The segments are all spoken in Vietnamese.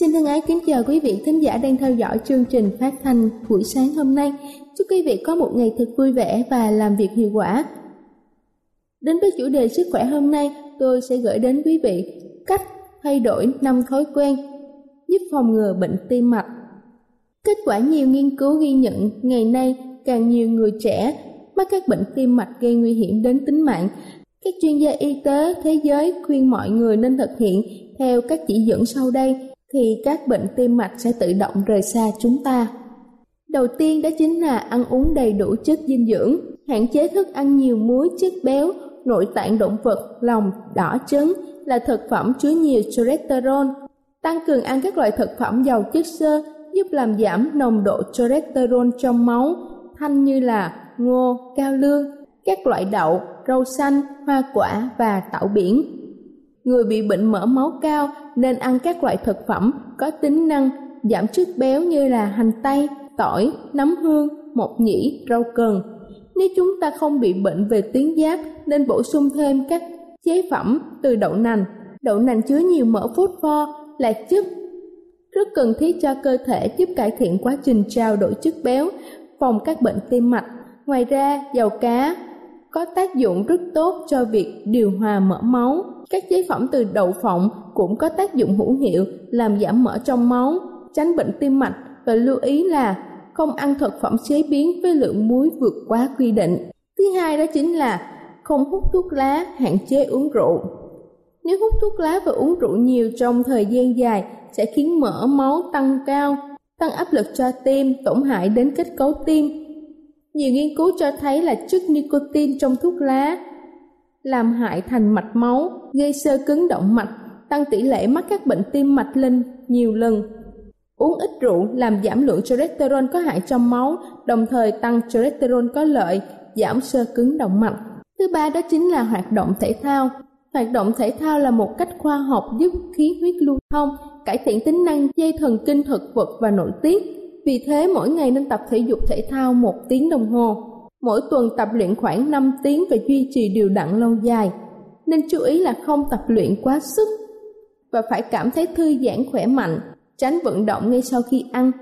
Xin thân ái kính chào quý vị thính giả đang theo dõi chương trình phát thanh buổi sáng hôm nay. Chúc quý vị có một ngày thật vui vẻ và làm việc hiệu quả. Đến với chủ đề sức khỏe hôm nay, tôi sẽ gửi đến quý vị cách thay đổi năm thói quen giúp phòng ngừa bệnh tim mạch. Kết quả nhiều nghiên cứu ghi nhận ngày nay càng nhiều người trẻ mắc các bệnh tim mạch gây nguy hiểm đến tính mạng. Các chuyên gia y tế thế giới khuyên mọi người nên thực hiện theo các chỉ dẫn sau đây thì các bệnh tim mạch sẽ tự động rời xa chúng ta. Đầu tiên đó chính là ăn uống đầy đủ chất dinh dưỡng, hạn chế thức ăn nhiều muối, chất béo, nội tạng động vật, lòng, đỏ trứng là thực phẩm chứa nhiều cholesterol. Tăng cường ăn các loại thực phẩm giàu chất xơ giúp làm giảm nồng độ cholesterol trong máu, thanh như là ngô, cao lương, các loại đậu, rau xanh, hoa quả và tảo biển. Người bị bệnh mỡ máu cao nên ăn các loại thực phẩm có tính năng giảm chất béo như là hành tây, tỏi, nấm hương, mộc nhĩ, rau cần. Nếu chúng ta không bị bệnh về tuyến giáp nên bổ sung thêm các chế phẩm từ đậu nành. Đậu nành chứa nhiều mỡ phốt pho là chất rất cần thiết cho cơ thể giúp cải thiện quá trình trao đổi chất béo, phòng các bệnh tim mạch. Ngoài ra, dầu cá có tác dụng rất tốt cho việc điều hòa mỡ máu. Các chế phẩm từ đậu phộng cũng có tác dụng hữu hiệu làm giảm mỡ trong máu, tránh bệnh tim mạch và lưu ý là không ăn thực phẩm chế biến với lượng muối vượt quá quy định. Thứ hai đó chính là không hút thuốc lá, hạn chế uống rượu. Nếu hút thuốc lá và uống rượu nhiều trong thời gian dài sẽ khiến mỡ máu tăng cao, tăng áp lực cho tim, tổn hại đến kết cấu tim. Nhiều nghiên cứu cho thấy là chất nicotine trong thuốc lá làm hại thành mạch máu, gây sơ cứng động mạch, tăng tỷ lệ mắc các bệnh tim mạch lên nhiều lần. Uống ít rượu làm giảm lượng cholesterol có hại trong máu, đồng thời tăng cholesterol có lợi, giảm sơ cứng động mạch. Thứ ba đó chính là hoạt động thể thao. Hoạt động thể thao là một cách khoa học giúp khí huyết lưu thông, cải thiện tính năng dây thần kinh thực vật và nội tiết. Vì thế mỗi ngày nên tập thể dục thể thao một tiếng đồng hồ. Mỗi tuần tập luyện khoảng 5 tiếng và duy trì đều đặn lâu dài. Nên chú ý là không tập luyện quá sức và phải cảm thấy thư giãn khỏe mạnh, tránh vận động ngay sau khi ăn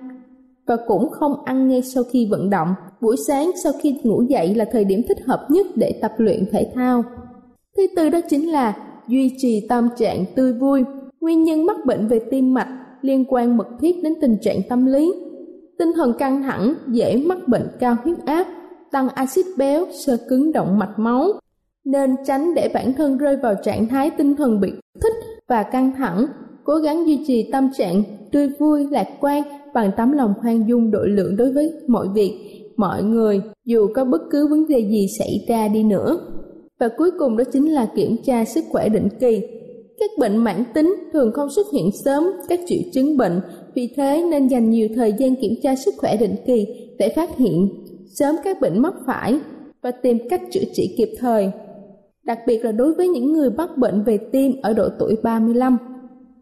và cũng không ăn ngay sau khi vận động. Buổi sáng sau khi ngủ dậy là thời điểm thích hợp nhất để tập luyện thể thao. Thứ tư đó chính là duy trì tâm trạng tươi vui. Nguyên nhân mắc bệnh về tim mạch liên quan mật thiết đến tình trạng tâm lý. Tinh thần căng thẳng dễ mắc bệnh cao huyết áp, tăng axit béo, sơ cứng động mạch máu. Nên tránh để bản thân rơi vào trạng thái tinh thần bị thích và căng thẳng, cố gắng duy trì tâm trạng tươi vui, lạc quan bằng tấm lòng khoan dung độ lượng đối với mọi việc, mọi người, dù có bất cứ vấn đề gì xảy ra đi nữa. Và cuối cùng đó chính là kiểm tra sức khỏe định kỳ. Các bệnh mãn tính thường không xuất hiện sớm các triệu chứng bệnh, vì thế nên dành nhiều thời gian kiểm tra sức khỏe định kỳ để phát hiện sớm các bệnh mắc phải và tìm cách chữa trị kịp thời. Đặc biệt là đối với những người mắc bệnh về tim ở độ tuổi 35.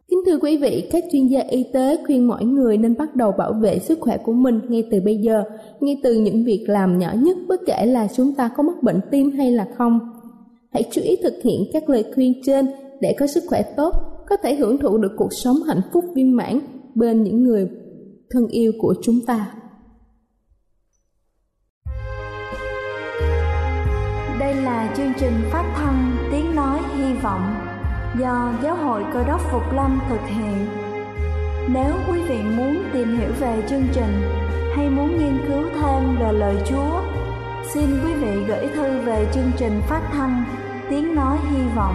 Kính thưa quý vị, các chuyên gia y tế khuyên mọi người nên bắt đầu bảo vệ sức khỏe của mình ngay từ bây giờ, ngay từ những việc làm nhỏ nhất bất kể là chúng ta có mắc bệnh tim hay là không. Hãy chú ý thực hiện các lời khuyên trên để có sức khỏe tốt, có thể hưởng thụ được cuộc sống hạnh phúc viên mãn bên những người thân yêu của chúng ta. Đây là chương trình phát thanh Tiếng Nói Hy Vọng do Giáo hội Cơ đốc Phục Lâm thực hiện. Nếu quý vị muốn tìm hiểu về chương trình hay muốn nghiên cứu thêm về lời Chúa, xin quý vị gửi thư về chương trình phát thanh Tiếng Nói Hy Vọng,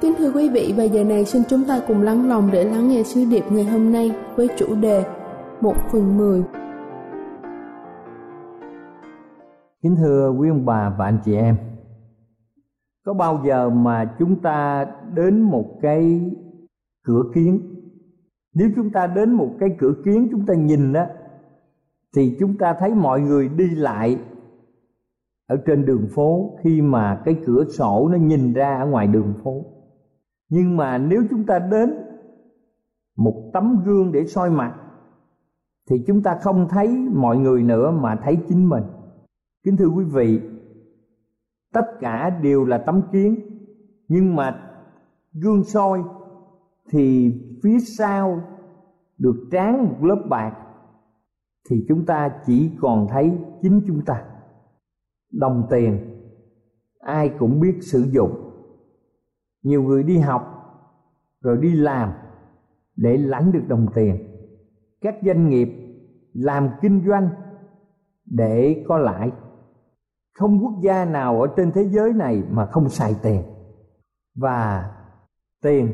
Kính thưa quý vị và giờ này xin chúng ta cùng lắng lòng để lắng nghe sứ điệp ngày hôm nay với chủ đề một phần mười. Kính thưa quý ông bà và anh chị em, có bao giờ mà chúng ta đến một cái cửa kiến nếu chúng ta đến một cái cửa kiến chúng ta nhìn đó thì chúng ta thấy mọi người đi lại ở trên đường phố khi mà cái cửa sổ nó nhìn ra ở ngoài đường phố nhưng mà nếu chúng ta đến một tấm gương để soi mặt, thì chúng ta không thấy mọi người nữa mà thấy chính mình. Kính thưa quý vị, tất cả đều là tấm kiến, nhưng mà gương soi thì phía sau được tráng một lớp bạc, thì chúng ta chỉ còn thấy chính chúng ta. Đồng tiền, ai cũng biết sử dụng nhiều người đi học, rồi đi làm để lãnh được đồng tiền. Các doanh nghiệp làm kinh doanh để có lãi. Không quốc gia nào ở trên thế giới này mà không xài tiền. Và tiền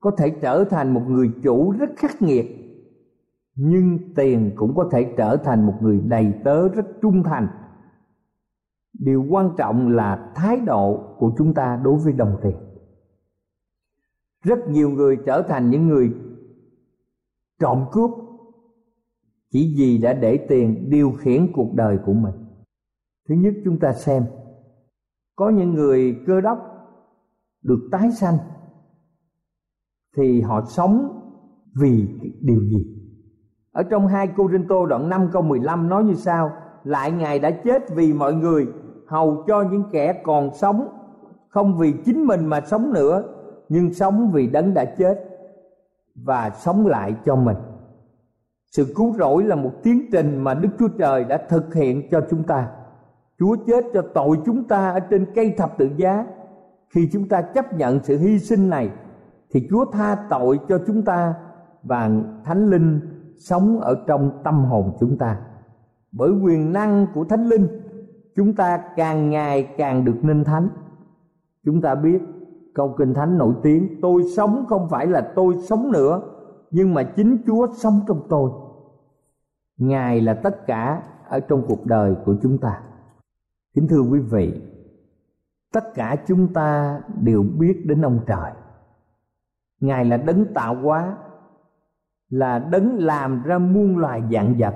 có thể trở thành một người chủ rất khắc nghiệt, nhưng tiền cũng có thể trở thành một người đầy tớ rất trung thành. Điều quan trọng là thái độ của chúng ta đối với đồng tiền rất nhiều người trở thành những người trộm cướp chỉ vì đã để tiền điều khiển cuộc đời của mình. Thứ nhất chúng ta xem, có những người cơ đốc được tái sanh thì họ sống vì điều gì? Ở trong hai Cô Rinh Tô đoạn 5 câu 15 nói như sau, lại ngài đã chết vì mọi người, hầu cho những kẻ còn sống không vì chính mình mà sống nữa nhưng sống vì đấng đã chết và sống lại cho mình. Sự cứu rỗi là một tiến trình mà đức chúa trời đã thực hiện cho chúng ta. Chúa chết cho tội chúng ta ở trên cây thập tự giá. Khi chúng ta chấp nhận sự hy sinh này, thì chúa tha tội cho chúng ta và thánh linh sống ở trong tâm hồn chúng ta. Bởi quyền năng của thánh linh, chúng ta càng ngày càng được nên thánh. Chúng ta biết câu kinh thánh nổi tiếng, tôi sống không phải là tôi sống nữa, nhưng mà chính chúa sống trong tôi. Ngài là tất cả ở trong cuộc đời của chúng ta. Kính thưa quý vị, tất cả chúng ta đều biết đến ông trời. Ngài là đấng tạo hóa, là đấng làm ra muôn loài dạng vật.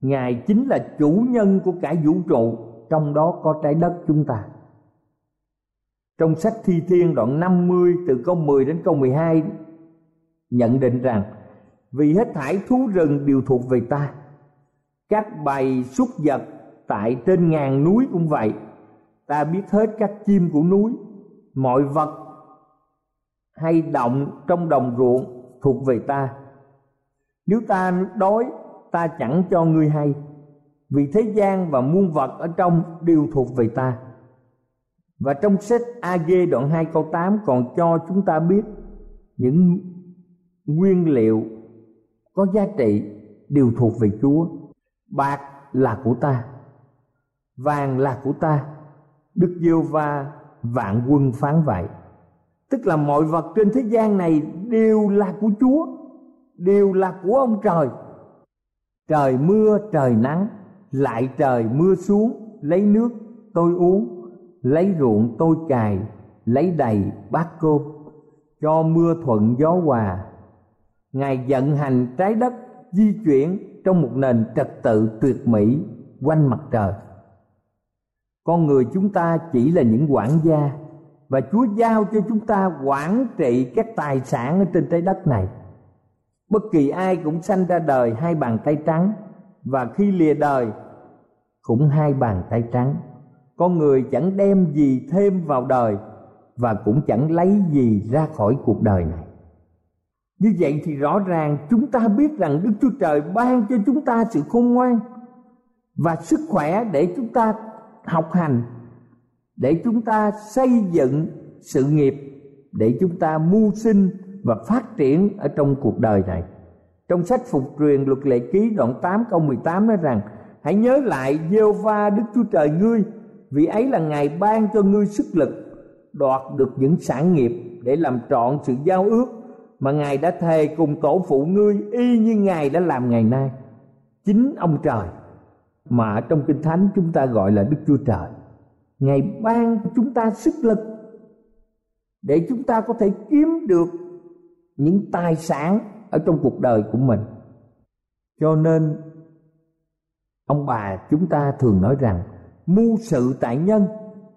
Ngài chính là chủ nhân của cả vũ trụ, trong đó có trái đất chúng ta trong sách thi thiên đoạn 50 từ câu 10 đến câu 12 nhận định rằng, vì hết thải thú rừng đều thuộc về ta, các bầy súc vật tại trên ngàn núi cũng vậy. Ta biết hết các chim của núi, mọi vật hay động trong đồng ruộng thuộc về ta. Nếu ta đói, ta chẳng cho ngươi hay. Vì thế gian và muôn vật ở trong đều thuộc về ta và trong sách AG đoạn 2 câu 8 còn cho chúng ta biết những nguyên liệu có giá trị đều thuộc về Chúa. Bạc là của ta, vàng là của ta. Đức Giêsu va vạn quân phán vậy. Tức là mọi vật trên thế gian này đều là của Chúa, đều là của ông trời. Trời mưa trời nắng, lại trời mưa xuống, lấy nước tôi uống lấy ruộng tôi cài lấy đầy bát cơm cho mưa thuận gió hòa. Ngài vận hành trái đất, di chuyển trong một nền trật tự tuyệt mỹ quanh mặt trời. Con người chúng ta chỉ là những quản gia, và chúa giao cho chúng ta quản trị các tài sản ở trên trái đất này. Bất kỳ ai cũng sanh ra đời hai bàn tay trắng, và khi lìa đời cũng hai bàn tay trắng con người chẳng đem gì thêm vào đời và cũng chẳng lấy gì ra khỏi cuộc đời này. Như vậy thì rõ ràng chúng ta biết rằng đức chúa trời ban cho chúng ta sự khôn ngoan và sức khỏe để chúng ta học hành, để chúng ta xây dựng sự nghiệp, để chúng ta mưu sinh và phát triển ở trong cuộc đời này. Trong sách phục truyền luật lệ ký đoạn 8 câu 18 nói rằng, hãy nhớ lại giê va đức chúa trời ngươi vì ấy là ngài ban cho ngươi sức lực, đoạt được những sản nghiệp để làm trọn sự giao ước mà ngài đã thề cùng tổ phụ ngươi y như ngài đã làm ngày nay. Chính ông trời, mà trong kinh thánh chúng ta gọi là đức chúa trời, ngài ban chúng ta sức lực để chúng ta có thể kiếm được những tài sản ở trong cuộc đời của mình. Cho nên, ông bà chúng ta thường nói rằng mưu sự tại nhân,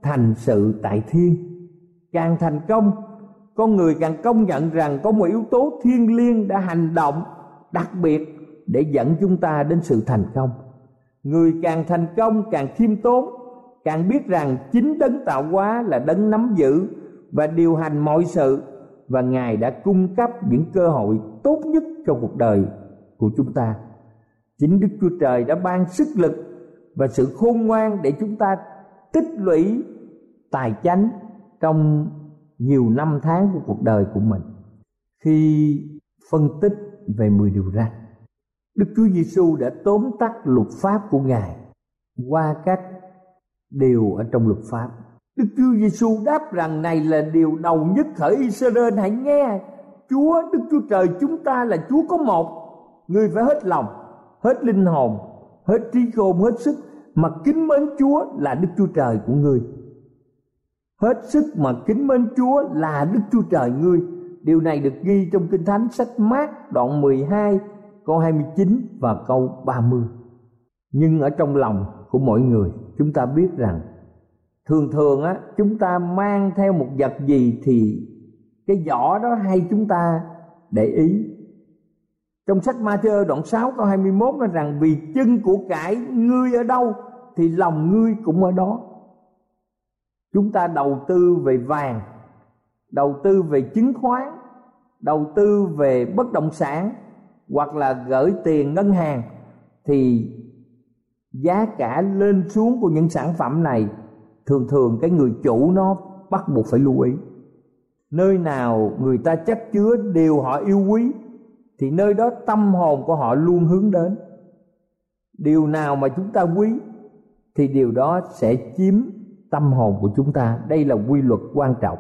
thành sự tại thiên. Càng thành công, con người càng công nhận rằng có một yếu tố thiêng liêng đã hành động đặc biệt để dẫn chúng ta đến sự thành công. Người càng thành công càng khiêm tốn, càng biết rằng chính đấng tạo hóa là đấng nắm giữ và điều hành mọi sự và ngài đã cung cấp những cơ hội tốt nhất cho cuộc đời của chúng ta. Chính đức chúa trời đã ban sức lực và sự khôn ngoan để chúng ta tích lũy tài chánh trong nhiều năm tháng của cuộc đời của mình. Khi phân tích về 10 điều răn Đức Chúa Giêsu đã tóm tắt luật pháp của Ngài qua các điều ở trong luật pháp. Đức Chúa Giêsu đáp rằng này là điều đầu nhất khởi Israel hãy nghe. Chúa Đức Chúa Trời chúng ta là Chúa có một. Người phải hết lòng, hết linh hồn, hết trí khôn, hết sức mà kính mến Chúa là Đức Chúa Trời của ngươi. Hết sức mà kính mến Chúa là Đức Chúa Trời ngươi. Điều này được ghi trong Kinh Thánh sách Mát đoạn 12 câu 29 và câu 30 Nhưng ở trong lòng của mỗi người, chúng ta biết rằng, Thường thường á, chúng ta mang theo một vật gì thì cái vỏ đó hay chúng ta để ý. Trong sách ma thơ đoạn 6 câu 21 nói rằng, vì chân của cải ngươi ở đâu? Thì lòng ngươi cũng ở đó. Chúng ta đầu tư về vàng, đầu tư về chứng khoán, đầu tư về bất động sản hoặc là gửi tiền ngân hàng thì giá cả lên xuống của những sản phẩm này thường thường cái người chủ nó bắt buộc phải lưu ý nơi nào người ta chất chứa điều họ yêu quý thì nơi đó tâm hồn của họ luôn hướng đến điều nào mà chúng ta quý thì điều đó sẽ chiếm tâm hồn của chúng ta. Đây là quy luật quan trọng.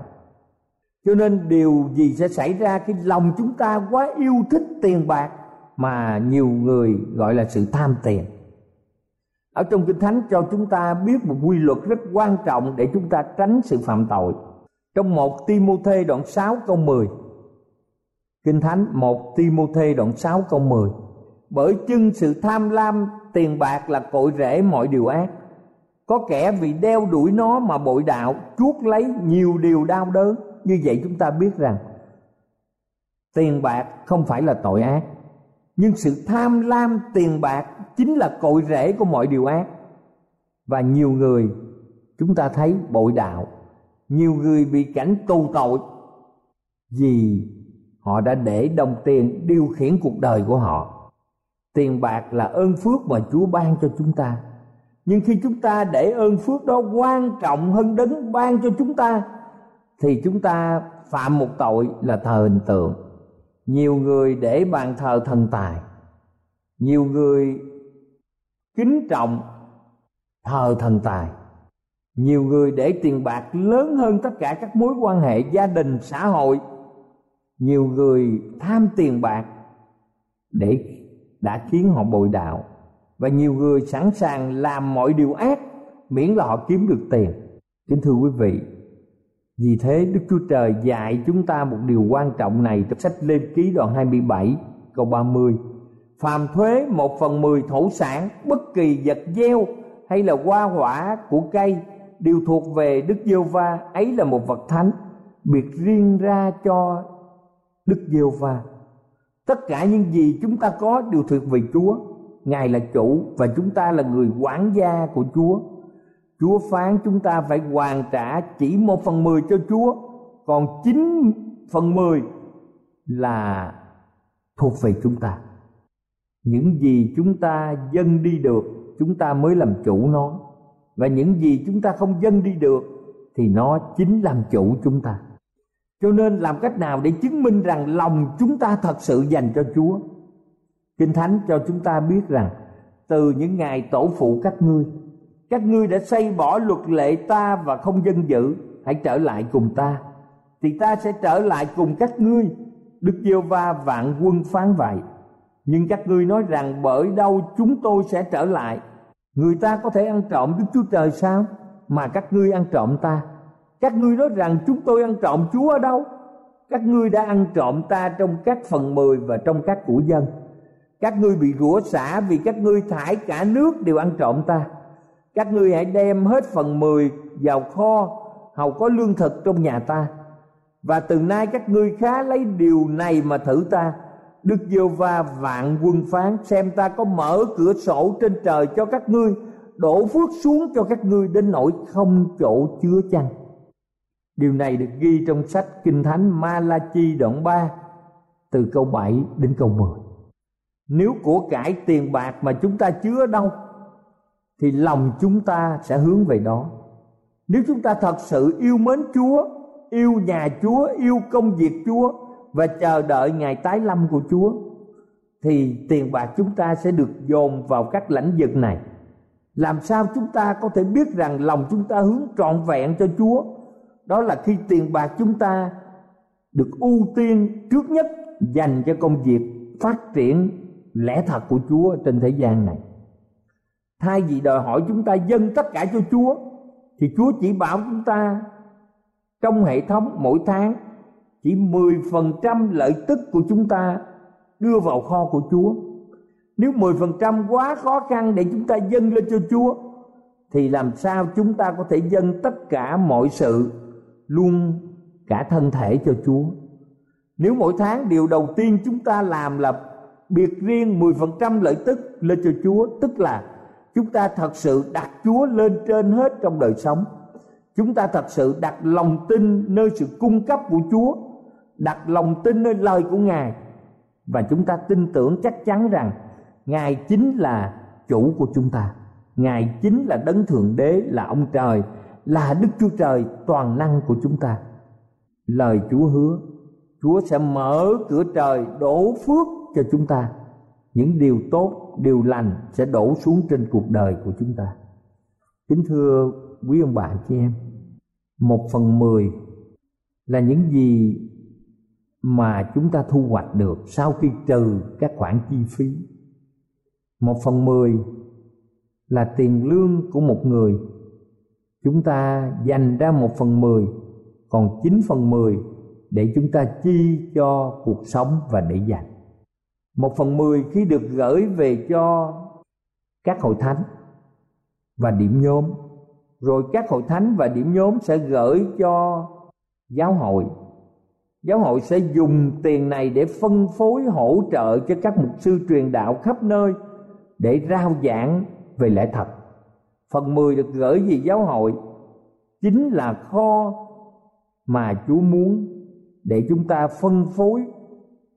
Cho nên điều gì sẽ xảy ra khi lòng chúng ta quá yêu thích tiền bạc mà nhiều người gọi là sự tham tiền? Ở trong kinh thánh cho chúng ta biết một quy luật rất quan trọng để chúng ta tránh sự phạm tội. Trong một Timôthê đoạn 6 câu 10 Kinh Thánh một Timôthê đoạn 6 câu 10 Bởi chưng sự tham lam, tiền bạc là cội rễ mọi điều ác. Có kẻ vì đeo đuổi nó mà bội đạo chuốt lấy nhiều điều đau đớn. Như vậy chúng ta biết rằng, Tiền bạc không phải là tội ác. Nhưng sự tham lam tiền bạc chính là cội rễ của mọi điều ác. Và nhiều người, chúng ta thấy bội đạo. Nhiều người bị cảnh tù tội vì họ đã để đồng tiền điều khiển cuộc đời của họ. Tiền bạc là ơn phước mà chúa ban cho chúng ta nhưng khi chúng ta để ơn phước đó quan trọng hơn đấng ban cho chúng ta, thì chúng ta phạm một tội là thờ hình tượng. Nhiều người để bàn thờ thần tài, nhiều người kính trọng thờ thần tài, nhiều người để tiền bạc lớn hơn tất cả các mối quan hệ gia đình, xã hội, nhiều người tham tiền bạc để đã khiến họ bội đạo và nhiều người sẵn sàng làm mọi điều ác, miễn là họ kiếm được tiền. Kính thưa quý vị, vì thế Đức Chúa Trời dạy chúng ta một điều quan trọng này trong sách Lê Ký đoạn 27 câu 30 Phàm thuế một phần mười thổ sản, bất kỳ vật gieo hay là hoa quả của cây đều thuộc về Đức Giêsu va ấy là một vật thánh, biệt riêng ra cho Đức Giêsu va tất cả những gì chúng ta có đều thuộc về Chúa. Ngài là chủ và chúng ta là người quản gia của Chúa. Chúa phán chúng ta phải hoàn trả chỉ một phần mười cho Chúa, Còn chín phần mười là thuộc về chúng ta. Những gì chúng ta dâng đi được, Chúng ta mới làm chủ nó. Và những gì chúng ta không dâng đi được, thì nó chính làm chủ chúng ta. Cho nên làm cách nào để chứng minh rằng lòng chúng ta thật sự dành cho chúa? Kinh thánh cho chúng ta biết rằng, từ những ngày tổ phụ các ngươi các ngươi đã xây bỏ luật lệ ta và không dân dự hãy trở lại cùng ta, thì ta sẽ trở lại cùng các ngươi. Đức Giêsu va vạn quân phán vậy. Nhưng các ngươi nói rằng, bởi đâu chúng tôi sẽ trở lại? Người ta có thể ăn trộm Đức Chúa Trời sao? Mà các ngươi ăn trộm ta. Các ngươi nói rằng chúng tôi ăn trộm Chúa ở đâu? Các ngươi đã ăn trộm ta trong các phần mười và trong các của dân các ngươi bị rủa xả vì các ngươi thải cả nước đều ăn trộm ta. Các ngươi hãy đem hết phần mười vào kho, hầu có lương thực trong nhà ta. Và từ nay các ngươi khá lấy điều này mà thử ta. Đức giê va vạn quân phán xem ta có mở cửa sổ trên trời cho các ngươi, đổ phước xuống cho các ngươi đến nỗi không chỗ chứa chăng? Điều này được ghi trong sách Kinh Thánh Ma-la-chi đoạn 3 từ câu 7 đến câu 10. Nếu của cải tiền bạc mà chúng ta chứa đâu thì lòng chúng ta sẽ hướng về đó. Nếu chúng ta thật sự yêu mến Chúa, yêu nhà Chúa, yêu công việc Chúa và chờ đợi ngày tái lâm của Chúa thì tiền bạc chúng ta sẽ được dồn vào các lãnh vực này. Làm sao chúng ta có thể biết rằng lòng chúng ta hướng trọn vẹn cho Chúa? Đó là khi tiền bạc chúng ta được ưu tiên trước nhất dành cho công việc phát triển lẽ thật của Chúa trên thế gian này. Thay vì đòi hỏi chúng ta dâng tất cả cho Chúa, thì Chúa chỉ bảo chúng ta trong hệ thống mỗi tháng chỉ 10% lợi tức của chúng ta đưa vào kho của Chúa. Nếu 10% quá khó khăn để chúng ta dâng lên cho Chúa, thì làm sao chúng ta có thể dâng tất cả mọi sự luôn cả thân thể cho Chúa. Nếu mỗi tháng điều đầu tiên chúng ta làm là biệt riêng 10% lợi tức lên cho Chúa, tức là chúng ta thật sự đặt Chúa lên trên hết trong đời sống. Chúng ta thật sự đặt lòng tin nơi sự cung cấp của Chúa, đặt lòng tin nơi lời của Ngài và chúng ta tin tưởng chắc chắn rằng Ngài chính là chủ của chúng ta. Ngài chính là đấng thượng đế là ông trời là Đức Chúa Trời toàn năng của chúng ta. Lời Chúa hứa, Chúa sẽ mở cửa trời đổ phước cho chúng ta. Những điều tốt, điều lành sẽ đổ xuống trên cuộc đời của chúng ta. Kính thưa quý ông bạn chị em, một phần mười là những gì mà chúng ta thu hoạch được sau khi trừ các khoản chi phí. Một phần mười là tiền lương của một người chúng ta dành ra một phần mười còn chín phần mười để chúng ta chi cho cuộc sống và để dành một phần mười khi được gửi về cho các hội thánh và điểm nhóm. Rồi các hội thánh và điểm nhóm sẽ gửi cho giáo hội. Giáo hội sẽ dùng tiền này để phân phối hỗ trợ cho các mục sư truyền đạo khắp nơi để rao giảng về lẽ thật. Phần 10 được gửi về giáo hội chính là kho mà Chúa muốn để chúng ta phân phối,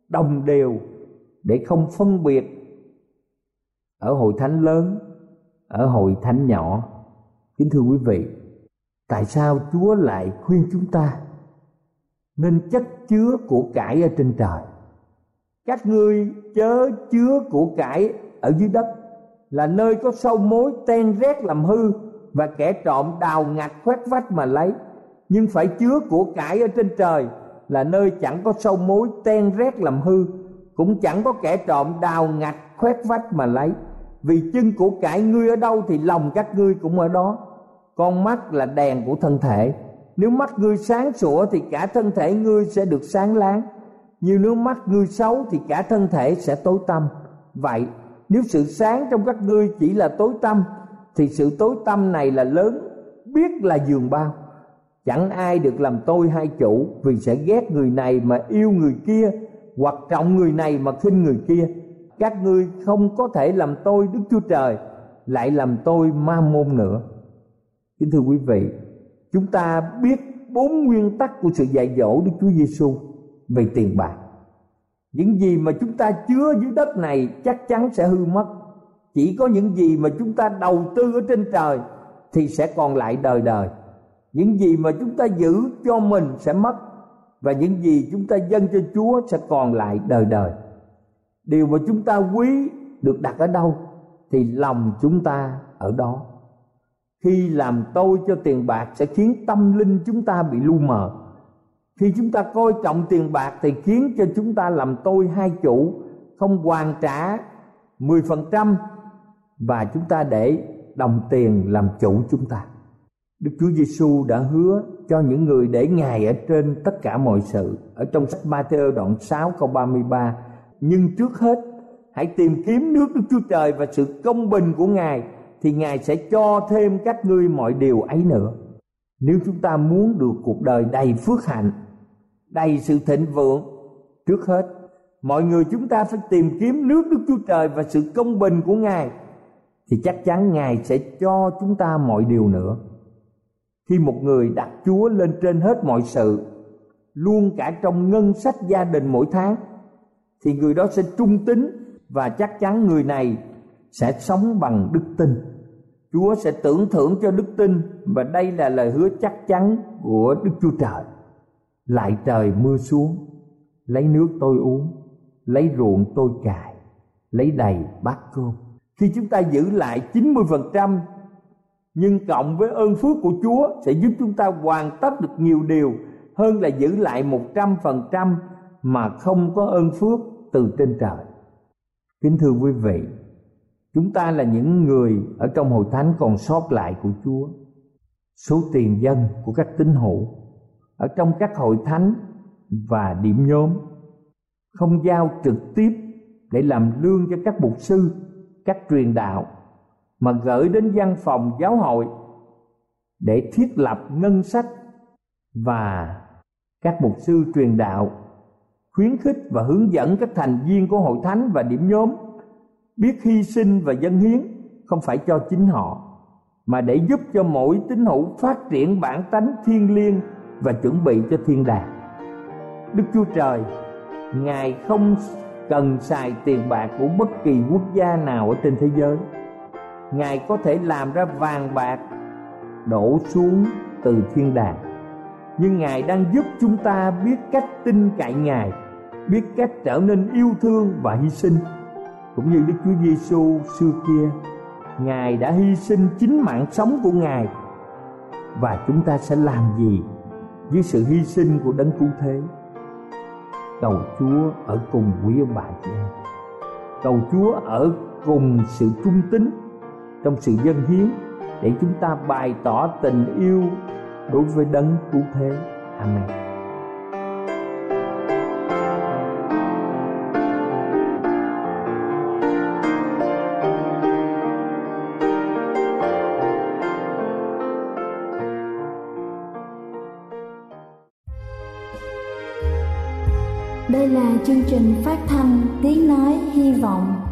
đồng đều để không phân biệt ở hội thánh lớn, ở hội thánh nhỏ. Kính thưa quý vị, tại sao chúa lại khuyên chúng ta nên chất chứa của cải ở trên trời? Các ngươi chớ chứa của cải ở dưới đất, là nơi có sâu mối ten rét làm hư và kẻ trộm đào ngạch khoét vách mà lấy. Nhưng phải chứa của cải ở trên trời là nơi chẳng có sâu mối ten rét làm hư cũng chẳng có kẻ trộm đào ngạch, khoét vách mà lấy. Vì chân của cải ngươi ở đâu thì lòng các ngươi cũng ở đó. Con mắt là đèn của thân thể. Nếu mắt ngươi sáng sủa thì cả thân thể ngươi sẽ được sáng láng. Nhưng nếu mắt ngươi xấu thì cả thân thể sẽ tối tăm. Vậy, nếu sự sáng trong các ngươi chỉ là tối tăm, thì sự tối tăm này là lớn, biết là giường bao. Chẳng ai được làm tôi hai chủ vì sẽ ghét người này mà yêu người kia hoặc trọng người này mà khinh người kia. Các ngươi không có thể làm tôi đức chúa trời, lại làm tôi ma môn nữa. Kính thưa quý vị, chúng ta biết bốn nguyên tắc của sự dạy dỗ đức chúa giêsu về tiền bạc. Những gì mà chúng ta chứa dưới đất này chắc chắn sẽ hư mất. Chỉ có những gì mà chúng ta đầu tư ở trên trời thì sẽ còn lại đời đời. Những gì mà chúng ta giữ cho mình sẽ mất và những gì chúng ta dâng cho chúa sẽ còn lại đời đời. Điều mà chúng ta quý được đặt ở đâu thì lòng chúng ta ở đó. Khi làm tôi cho tiền bạc sẽ khiến tâm linh chúng ta bị lu mờ. Khi chúng ta coi trọng tiền bạc thì khiến cho chúng ta làm tôi hai chủ, không hoàn trả 10% và chúng ta để đồng tiền làm chủ chúng ta. Đức Chúa Giêsu đã hứa cho những người để Ngài ở trên tất cả mọi sự. Ở trong sách Matthew đoạn 6 câu 33, nhưng trước hết hãy tìm kiếm nước Đức Chúa Trời và sự công bình của Ngài thì Ngài sẽ cho thêm các ngươi mọi điều ấy nữa. Nếu chúng ta muốn được cuộc đời đầy phước hạnh, đầy sự thịnh vượng, trước hết mọi người chúng ta phải tìm kiếm nước Đức Chúa Trời và sự công bình của Ngài thì chắc chắn Ngài sẽ cho chúng ta mọi điều nữa. Khi một người đặt Chúa lên trên hết mọi sự, luôn cả trong ngân sách gia đình mỗi tháng thì người đó sẽ trung tín và chắc chắn người này sẽ sống bằng đức tin. Chúa sẽ tưởng thưởng cho đức tin và đây là lời hứa chắc chắn của Đức Chúa Trời. Lại trời mưa xuống, lấy nước tôi uống lấy ruộng tôi cài lấy đầy bát cơm khi chúng ta giữ lại 90% nhưng cộng với ơn phước của Chúa sẽ giúp chúng ta hoàn tất được nhiều điều hơn là giữ lại 100% mà không có ơn phước từ trên trời. Kính thưa quý vị, chúng ta là những người ở trong hội thánh còn sót lại của Chúa. Số tiền dân của các tín hữu ở trong các hội thánh và điểm nhóm không giao trực tiếp để làm lương cho các mục sư các truyền đạo mà gửi đến văn phòng giáo hội để thiết lập ngân sách và các mục sư truyền đạo, khuyến khích và hướng dẫn các thành viên của hội thánh và điểm nhóm biết hy sinh và dân hiến, không phải cho chính họ, mà để giúp cho mỗi tín hữu phát triển bản tánh thiên liêng và chuẩn bị cho thiên đàng. Đức chúa trời, ngài không cần xài tiền bạc của bất kỳ quốc gia nào ở trên thế giới ngài có thể làm ra vàng bạc đổ xuống từ thiên đàng. Nhưng ngài đang giúp chúng ta biết cách tin cậy ngài, biết cách trở nên yêu thương và hy sinh. Cũng như đức chúa giêsu xưa kia, ngài đã hy sinh chính mạng sống của ngài. Và chúng ta sẽ làm gì với sự hy sinh của đấng cứu thế? Cầu Chúa ở cùng quý ông bà chị em. Cầu Chúa ở cùng sự trung tín trong sự dân hiến để chúng ta bày tỏ tình yêu đối với đấng cứu thế. Amen. Đây là chương trình phát thanh Tiếng Nói Hy Vọng